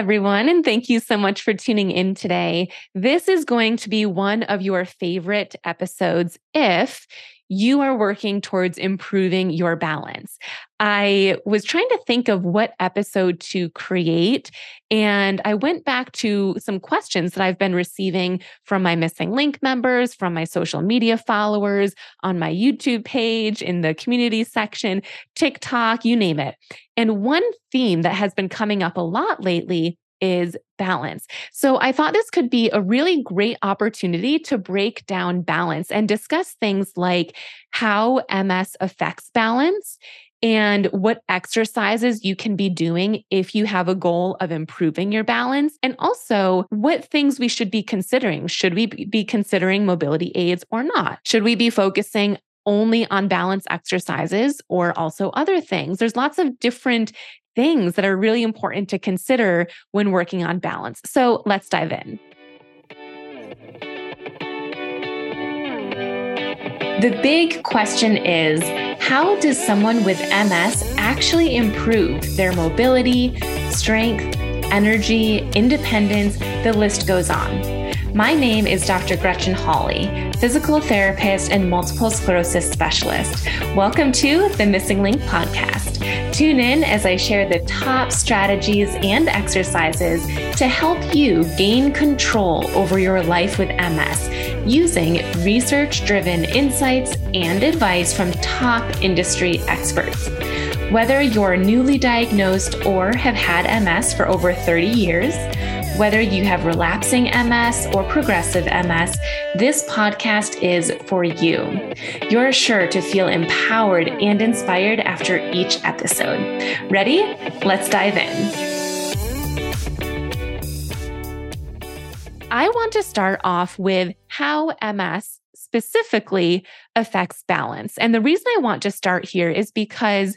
everyone, and thank you so much for tuning in today. This is going to be one of your favorite episodes if you are working towards improving your balance. I was trying to think of what episode to create, and I went back to some questions that I've been receiving from my MSing Link members, from my social media followers, on my YouTube page, in the community section, TikTok, you name it. And one theme that has been coming up a lot lately is balance. So I thought this could be a really great opportunity to break down balance and discuss things like how MS affects balance and what exercises you can be doing if you have a goal of improving your balance, and also what things we should be considering. Should we be considering mobility aids or not? Should we be focusing only on balance exercises or also other things? There's lots of different things that are really important to consider when working on balance. So let's dive in. The big question is how does someone with MS actually improve their mobility, strength, energy, independence? The list goes on. My name is Dr. Gretchen Hawley, physical therapist and multiple sclerosis specialist. Welcome to the MSing Link podcast. Tune in as I share the top strategies and exercises to help you gain control over your life with MS using research driven insights and advice from top industry experts. Whether you're newly diagnosed or have had MS for over 30 years, whether you have relapsing MS or progressive MS, this podcast is for you. You're sure to feel empowered and inspired after each episode. Ready? Let's dive in. I want to start off with how MS specifically affects balance. And the reason I want to start here is because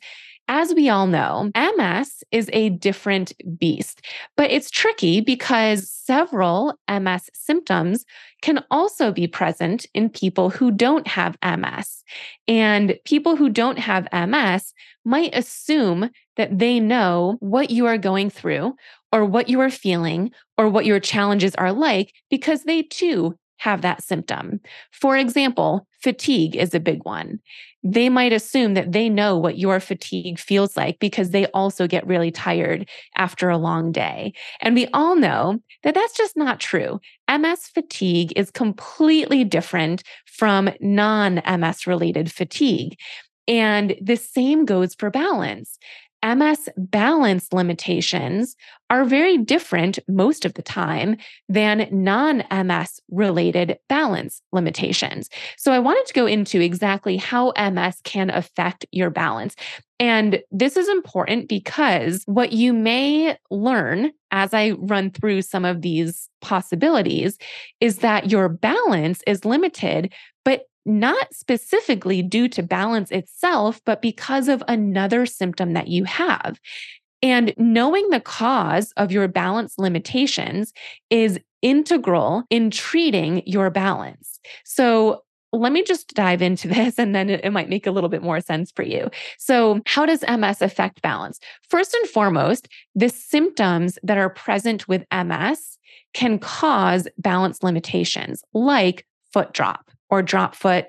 as we all know, MS is a different beast, but it's tricky because several MS symptoms can also be present in people who don't have MS. And people who don't have MS might assume that they know what you are going through or what you are feeling or what your challenges are like because they too have that symptom. For example, fatigue is a big one. They might assume that they know what your fatigue feels like because they also get really tired after a long day. And we all know that that's just not true. MS fatigue is completely different from non MS related fatigue. And the same goes for balance. MS balance limitations are very different most of the time than non MS related balance limitations. So, I wanted to go into exactly how MS can affect your balance. And this is important because what you may learn as I run through some of these possibilities is that your balance is limited, but not specifically due to balance itself, but because of another symptom that you have. And knowing the cause of your balance limitations is integral in treating your balance. So, let me just dive into this and then it, might make a little bit more sense for you. So, how does MS affect balance? First and foremost, the symptoms that are present with MS can cause balance limitations like foot drop or drop foot,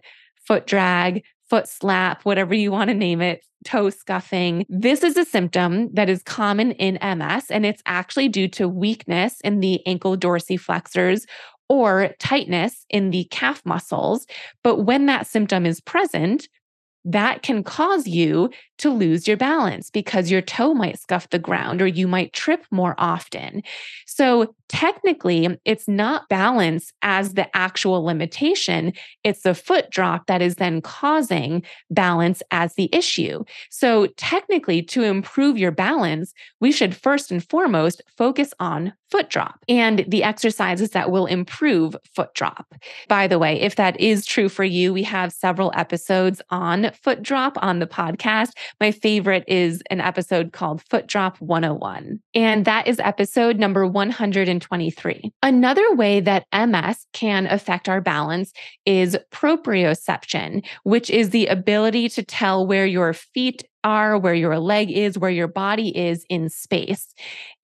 foot drag, foot slap, whatever you want to name it, toe scuffing. This is a symptom that is common in MS, and it's actually due to weakness in the ankle dorsiflexors or tightness in the calf muscles. But when that symptom is present, that can cause you to lose your balance because your toe might scuff the ground or you might trip more often. So, technically, it's not balance as the actual limitation, it's the foot drop that is then causing balance as the issue. So, technically, to improve your balance, we should first and foremost focus on foot drop and the exercises that will improve foot drop. By the way, if that is true for you, we have several episodes on foot drop on the podcast. My favorite is an episode called Foot Drop 101, and that is episode number 123. Another way that MS can affect our balance is proprioception, which is the ability to tell where your feet are, where your leg is, where your body is in space.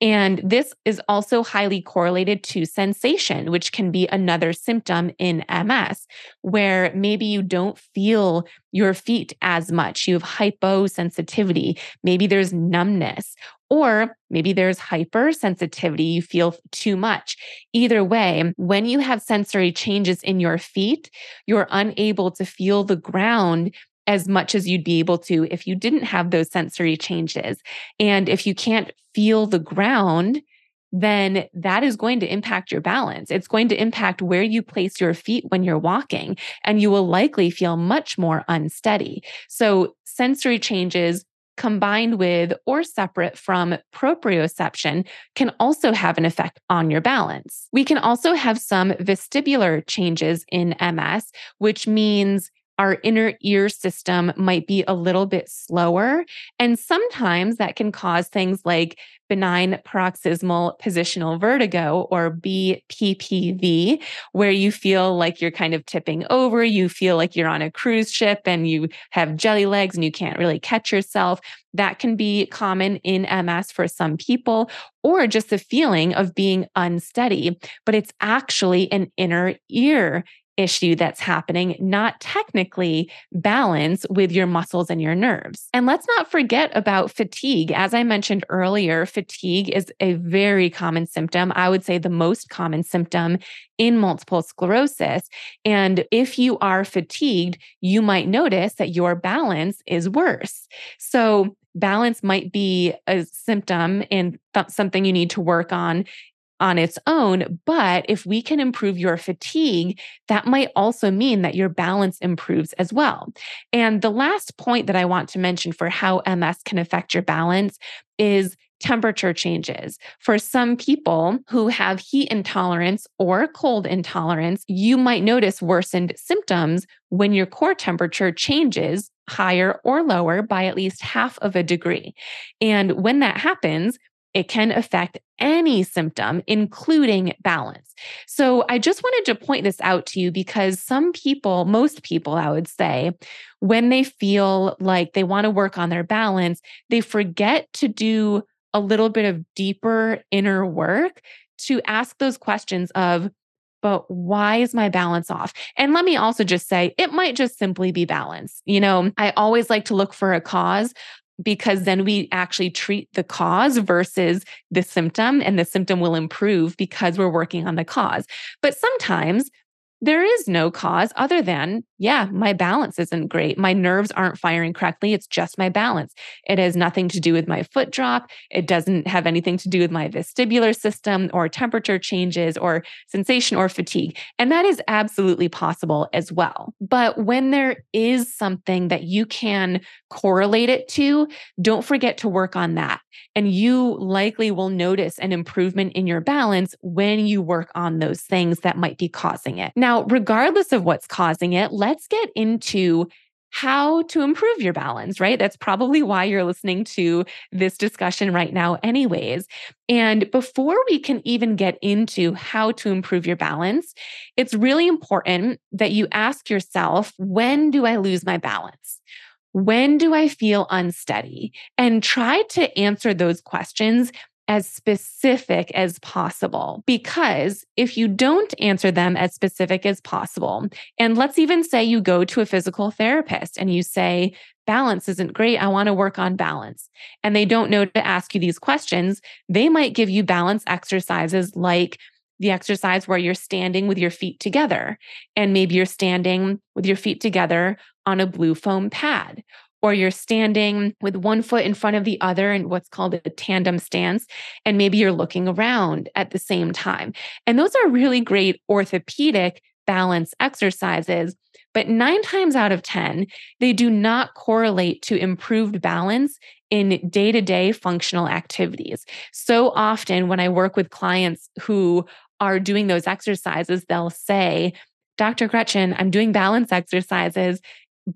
And this is also highly correlated to sensation, which can be another symptom in MS, where maybe you don't feel your feet as much. You have hyposensitivity. Maybe there's numbness, or maybe there's hypersensitivity. You feel too much. Either way, when you have sensory changes in your feet, you're unable to feel the ground as much as you'd be able to if you didn't have those sensory changes. And if you can't feel the ground, then that is going to impact your balance. It's going to impact where you place your feet when you're walking, and you will likely feel much more unsteady. So, sensory changes combined with or separate from proprioception can also have an effect on your balance. We can also have some vestibular changes in MS, which means our inner ear system might be a little bit slower. And sometimes that can cause things like benign paroxysmal positional vertigo or BPPV, where you feel like you're kind of tipping over. You feel like you're on a cruise ship and you have jelly legs and you can't really catch yourself. That can be common in MS for some people, or just the feeling of being unsteady, but it's actually an inner ear issue that's happening, not technically balance with your muscles and your nerves. And let's not forget about fatigue. As I mentioned earlier, fatigue is a very common symptom. I would say the most common symptom in multiple sclerosis. And if you are fatigued, you might notice that your balance is worse. So, balance might be a symptom and th- something you need to work on on its own. But if we can improve your fatigue, that might also mean that your balance improves as well. And the last point that I want to mention for how MS can affect your balance is temperature changes. For some people who have heat intolerance or cold intolerance, you might notice worsened symptoms when your core temperature changes higher or lower by at least half of a degree. And when that happens, it can affect any symptom, including balance. So I just wanted to point this out to you because some people, most people, I would say, when they feel like they want to work on their balance, they forget to do a little bit of deeper inner work to ask those questions of, but why is my balance off? And let me also just say, it might just simply be balance. You know, I always like to look for a cause because then we actually treat the cause versus the symptom, and the symptom will improve because we're working on the cause. But sometimes there is no cause other than, yeah, my balance isn't great. My nerves aren't firing correctly. It's just my balance. It has nothing to do with my foot drop. It doesn't have anything to do with my vestibular system or temperature changes or sensation or fatigue. And that is absolutely possible as well. But when there is something that you can correlate it to, don't forget to work on that. And you likely will notice an improvement in your balance when you work on those things that might be causing it. Now, regardless of what's causing it, let's get into how to improve your balance, right? That's probably why you're listening to this discussion right now, anyways. And before we can even get into how to improve your balance, it's really important that you ask yourself when do I lose my balance? When do I feel unsteady? And try to answer those questions as specific as possible. Because if you don't answer them as specific as possible, and let's even say you go to a physical therapist and you say, balance isn't great. I want to work on balance. And they don't know to ask you these questions. They might give you balance exercises like the exercise where you're standing with your feet together. And maybe you're standing with your feet together on a blue foam pad, or you're standing with one foot in front of the other in what's called a tandem stance. And maybe you're looking around at the same time. And those are really great orthopedic balance exercises. But nine times out of 10, they do not correlate to improved balance in day to day functional activities. So often, when I work with clients who are doing those exercises, they'll say, Dr. Gretchen, I'm doing balance exercises,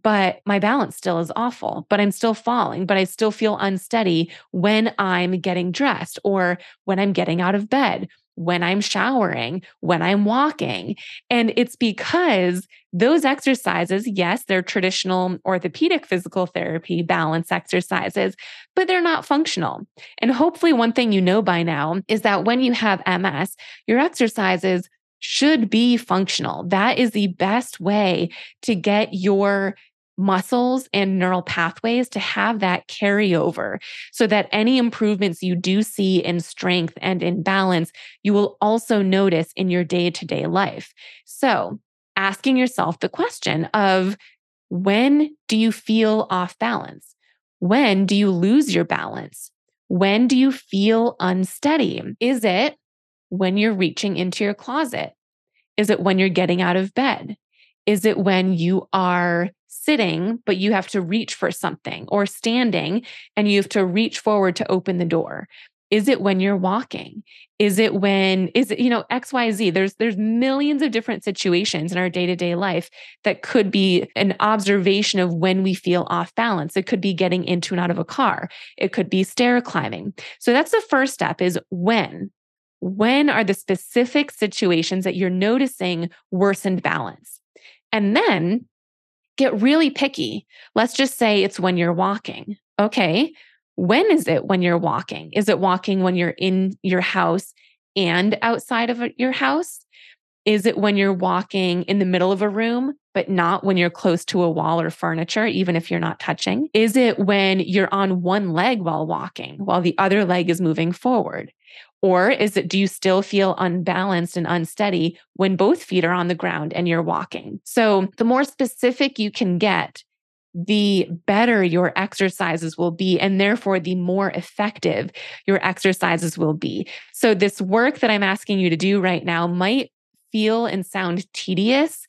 but my balance still is awful, but I'm still falling, but I still feel unsteady when I'm getting dressed or when I'm getting out of bed when I'm showering, when I'm walking. And it's because those exercises, yes, they're traditional orthopedic physical therapy balance exercises, but they're not functional. And hopefully, one thing you know by now is that when you have MS, your exercises should be functional. That is the best way to get your muscles and neural pathways to have that carryover so that any improvements you do see in strength and in balance, you will also notice in your day to day life. So, asking yourself the question of when do you feel off balance? When do you lose your balance? When do you feel unsteady? Is it when you're reaching into your closet? Is it when you're getting out of bed? Is it when you are sitting, but you have to reach for something, or standing and you have to reach forward to open the door? Is it when you're walking? Is it when is it, you know, XYZ? There's there's millions of different situations in our day-to-day life that could be an observation of when we feel off balance. It could be getting into and out of a car. It could be stair climbing. So that's the first step is when. When are the specific situations that you're noticing worsened balance? And then get really picky. Let's just say it's when you're walking. Okay. When is it when you're walking? Is it walking when you're in your house and outside of your house? Is it when you're walking in the middle of a room, but not when you're close to a wall or furniture, even if you're not touching? Is it when you're on one leg while walking, while the other leg is moving forward? Or is it, do you still feel unbalanced and unsteady when both feet are on the ground and you're walking? So the more specific you can get, the better your exercises will be, and therefore the more effective your exercises will be. So, this work that I'm asking you to do right now might feel and sound tedious,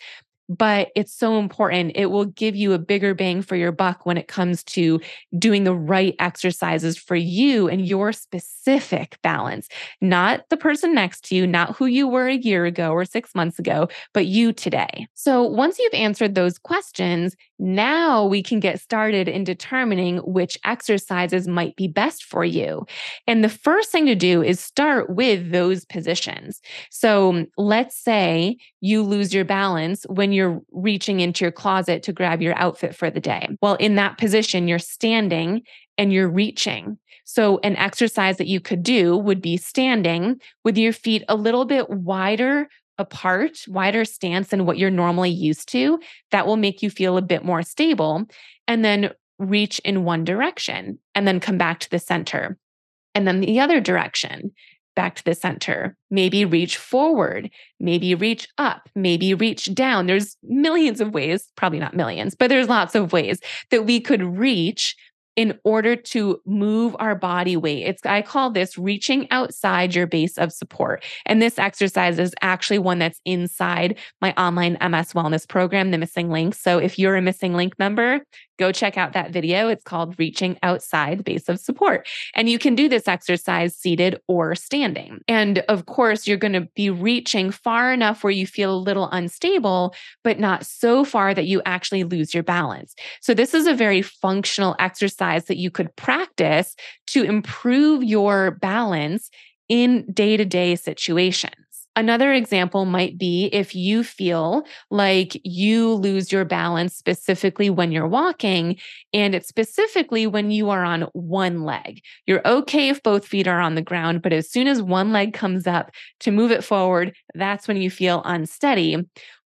but it's so important. It will give you a bigger bang for your buck when it comes to doing the right exercises for you and your specific balance, not the person next to you, not who you were a year ago or six months ago, but you today. So once you've answered those questions, now we can get started in determining which exercises might be best for you. And the first thing to do is start with those positions. So let's say you lose your balance when you're reaching into your closet to grab your outfit for the day. Well, in that position, you're standing and you're reaching. So, an exercise that you could do would be standing with your feet a little bit wider apart, wider stance than what you're normally used to, that will make you feel a bit more stable. And then reach in one direction and then come back to the center. And then the other direction, back to the center. Maybe reach forward, maybe reach up, maybe reach down. There's millions of ways, probably not millions, but there's lots of ways that we could reach in order to move our body weight. It's I call this reaching outside your base of support. And this exercise is actually one that's inside my online MS wellness program, the MSing Link. So if you're a MSing Link member, go check out that video. It's called Reaching Outside Base of Support. And you can do this exercise seated or standing. And of course, you're going to be reaching far enough where you feel a little unstable, but not so far that you actually lose your balance. So, this is a very functional exercise that you could practice to improve your balance in day to day situations. Another example might be if you feel like you lose your balance specifically when you're walking, and it's specifically when you are on one leg. You're okay if both feet are on the ground, but as soon as one leg comes up to move it forward, that's when you feel unsteady.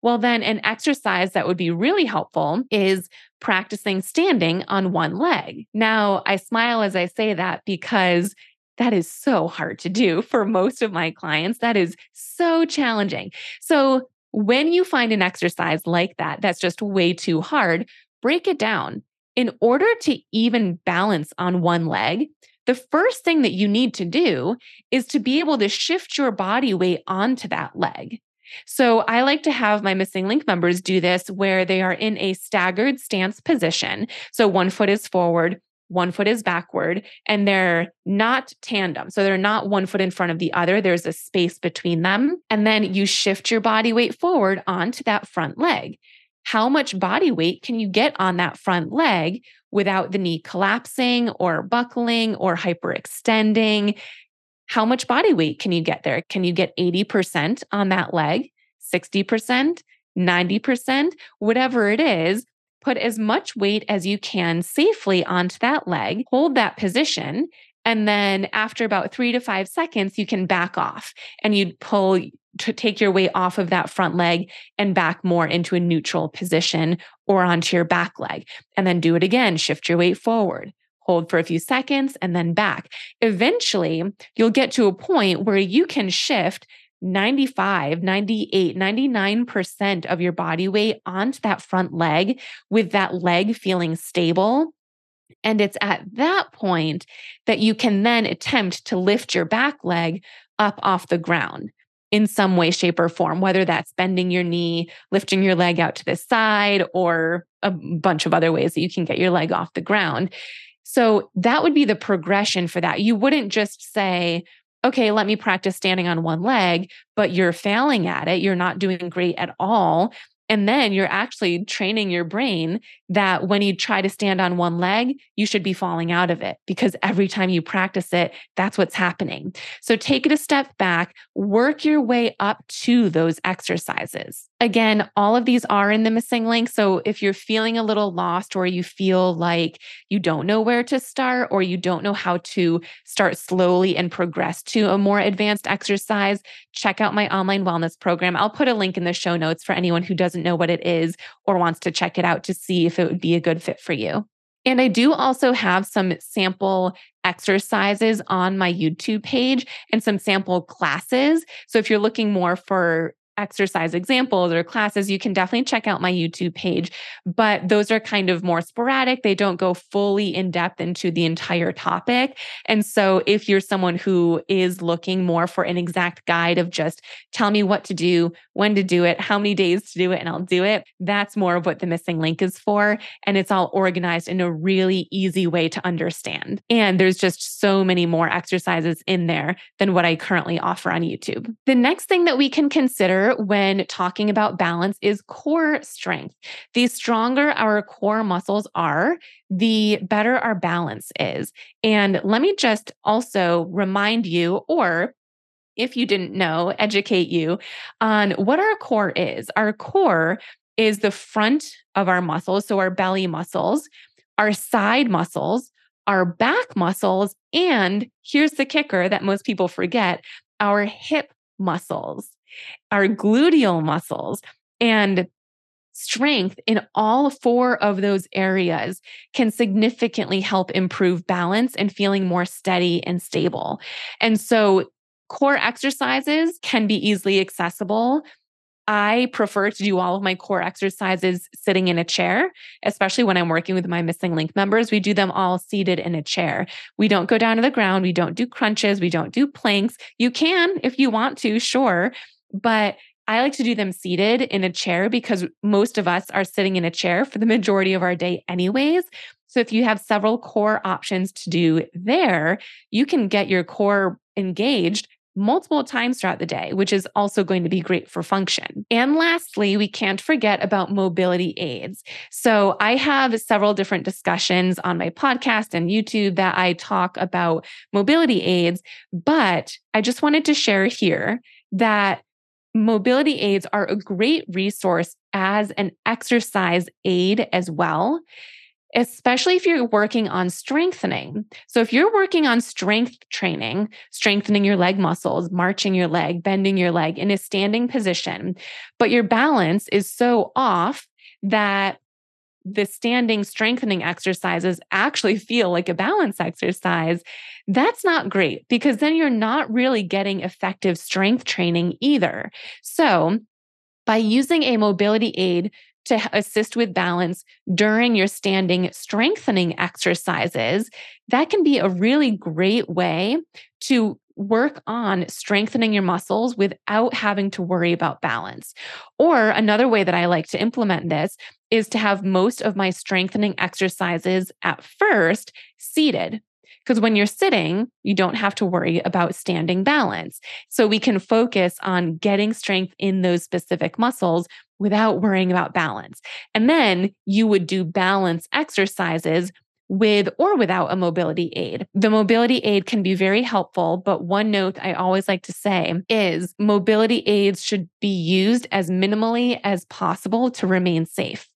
Well, then an exercise that would be really helpful is practicing standing on one leg. Now, I smile as I say that because that is so hard to do for most of my clients. That is so challenging. So, when you find an exercise like that, that's just way too hard, break it down. In order to even balance on one leg, the first thing that you need to do is to be able to shift your body weight onto that leg. So I like to have my MSing Link members do this where they are in a staggered stance position. So one foot is forward, one foot is backward and they're not tandem. So they're not one foot in front of the other. There's a space between them. And then you shift your body weight forward onto that front leg. How much body weight can you get on that front leg without the knee collapsing or buckling or hyperextending? how much body weight can you get there? Can you get 80% on that leg, 60%, 90%, whatever it is? Put as much weight as you can safely onto that leg, hold that position. And then after about three to five seconds, you can back off and you'd pull to take your weight off of that front leg and back more into a neutral position or onto your back leg. And then do it again, shift your weight forward, hold for a few seconds, and then back. Eventually, you'll get to a point where you can shift 95, 98, 99% of your body weight onto that front leg with that leg feeling stable. And it's at that point that you can then attempt to lift your back leg up off the ground in some way, shape, or form, whether that's bending your knee, lifting your leg out to the side, or a bunch of other ways that you can get your leg off the ground. So that would be the progression for that. You wouldn't just say, okay, let me practice standing on one leg, but you're failing at it. You're not doing great at all. And then you're actually training your brain that when you try to stand on one leg, you should be falling out of it because every time you practice it, that's what's happening. So take it a step back, work your way up to those exercises. Again, all of these are in the MSing Link. So if you're feeling a little lost or you feel like you don't know where to start or you don't know how to start slowly and progress to a more advanced exercise, check out my online wellness program. I'll put a link in the show notes for anyone who doesn't know what it is or wants to check it out to see if it would be a good fit for you. And I do also have some sample exercises on my YouTube page and some sample classes. So if you're looking more for exercise examples or classes, you can definitely check out my YouTube page. But those are kind of more sporadic. They don't go fully in depth into the entire topic. And so, if you're someone who is looking more for an exact guide of just tell me what to do, when to do it, how many days to do it, and I'll do it, that's more of what the MSing Link is for. And it's all organized in a really easy way to understand. And there's just so many more exercises in there than what I currently offer on YouTube. The next thing that we can consider when talking about balance is core strength. The stronger our core muscles are, the better our balance is. And let me just also remind you, or if you didn't know, educate you on what our core is. Our core is the front of our muscles, so our belly muscles, our side muscles, our back muscles, and here's the kicker that most people forget our hip muscles our gluteal muscles, and strength in all four of those areas can significantly help improve balance and feeling more steady and stable. And so, core exercises can be easily accessible. I prefer to do all of my core exercises sitting in a chair, especially when I'm working with my MSing Link members. We do them all seated in a chair. We don't go down to the ground. We don't do crunches. We don't do planks. You can if you want to, sure but I like to do them seated in a chair because most of us are sitting in a chair for the majority of our day, anyways. So if you have several core options to do there, you can get your core engaged multiple times throughout the day, which is also going to be great for function. And lastly, we can't forget about mobility aids. So I have several different discussions on my podcast and YouTube that I talk about mobility aids, but I just wanted to share here that mobility aids are a great resource as an exercise aid as well, especially if you're working on strengthening. So, if you're working on strength training, strengthening your leg muscles, marching your leg, bending your leg in a standing position, but your balance is so off that the standing strengthening exercises actually feel like a balance exercise, that's not great because then you're not really getting effective strength training either. So, by using a mobility aid to assist with balance during your standing strengthening exercises, that can be a really great way to work on strengthening your muscles without having to worry about balance. Or another way that I like to implement this is to have most of my strengthening exercises at first seated. Because when you're sitting, you don't have to worry about standing balance. So we can focus on getting strength in those specific muscles without worrying about balance. And then you would do balance exercises with or without a mobility aid. The mobility aid can be very helpful, but one note I always like to say is mobility aids should be used as minimally as possible to remain safe.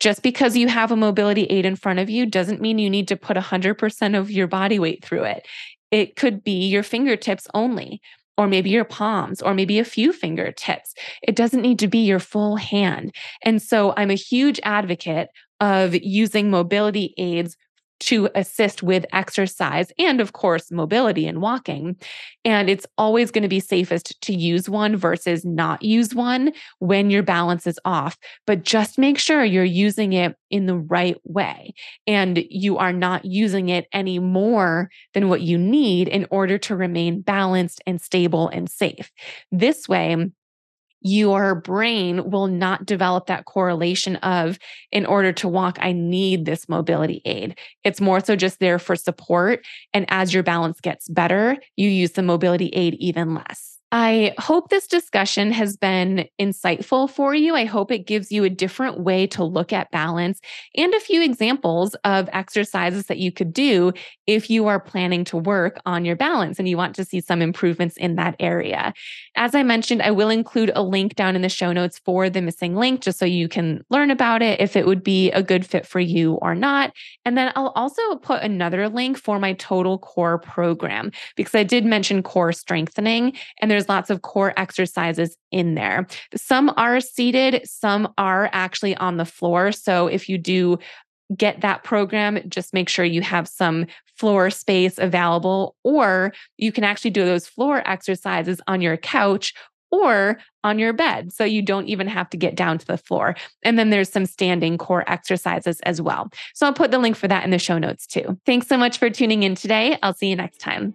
Just because you have a mobility aid in front of you doesn't mean you need to put 100% of your body weight through it. It could be your fingertips only or maybe your palms, or maybe a few fingertips. It doesn't need to be your full hand. And so I'm a huge advocate of using mobility aids to assist with exercise and, of course, mobility and walking. And it's always going to be safest to use one versus not use one when your balance is off. But just make sure you're using it in the right way and you are not using it any more than what you need in order to remain balanced and stable and safe. This way, your brain will not develop that correlation of, in order to walk, I need this mobility aid. It's more so just there for support. And as your balance gets better, you use the mobility aid even less. I hope this discussion has been insightful for you. I hope it gives you a different way to look at balance and a few examples of exercises that you could do if you are planning to work on your balance and you want to see some improvements in that area. As I mentioned, I will include a link down in the show notes for the MSing Link just so you can learn about it, if it would be a good fit for you or not. And then I'll also put another link for my total core program because I did mention core strengthening and there's there's lots of core exercises in there. Some are seated, some are actually on the floor. So if you do get that program, just make sure you have some floor space available, or you can actually do those floor exercises on your couch or on your bed. So you don't even have to get down to the floor. And then there's some standing core exercises as well. So I'll put the link for that in the show notes too. Thanks so much for tuning in today. I'll see you next time.